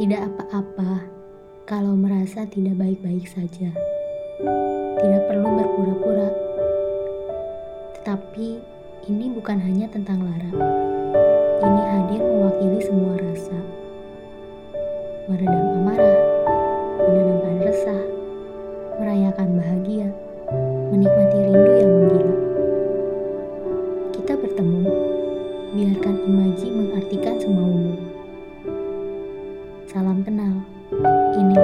Tidak apa-apa kalau merasa tidak baik-baik saja. Tidak perlu berpura-pura. Tetapi ini bukan hanya tentang Lara. Ini hadir mewakili semua rasa. Meredam amarah, menenangkan resah, merayakan bahagia, menikmati rindu yang menggila. Kita bertemu, biarkan imaji semaumu. Salam kenal, ini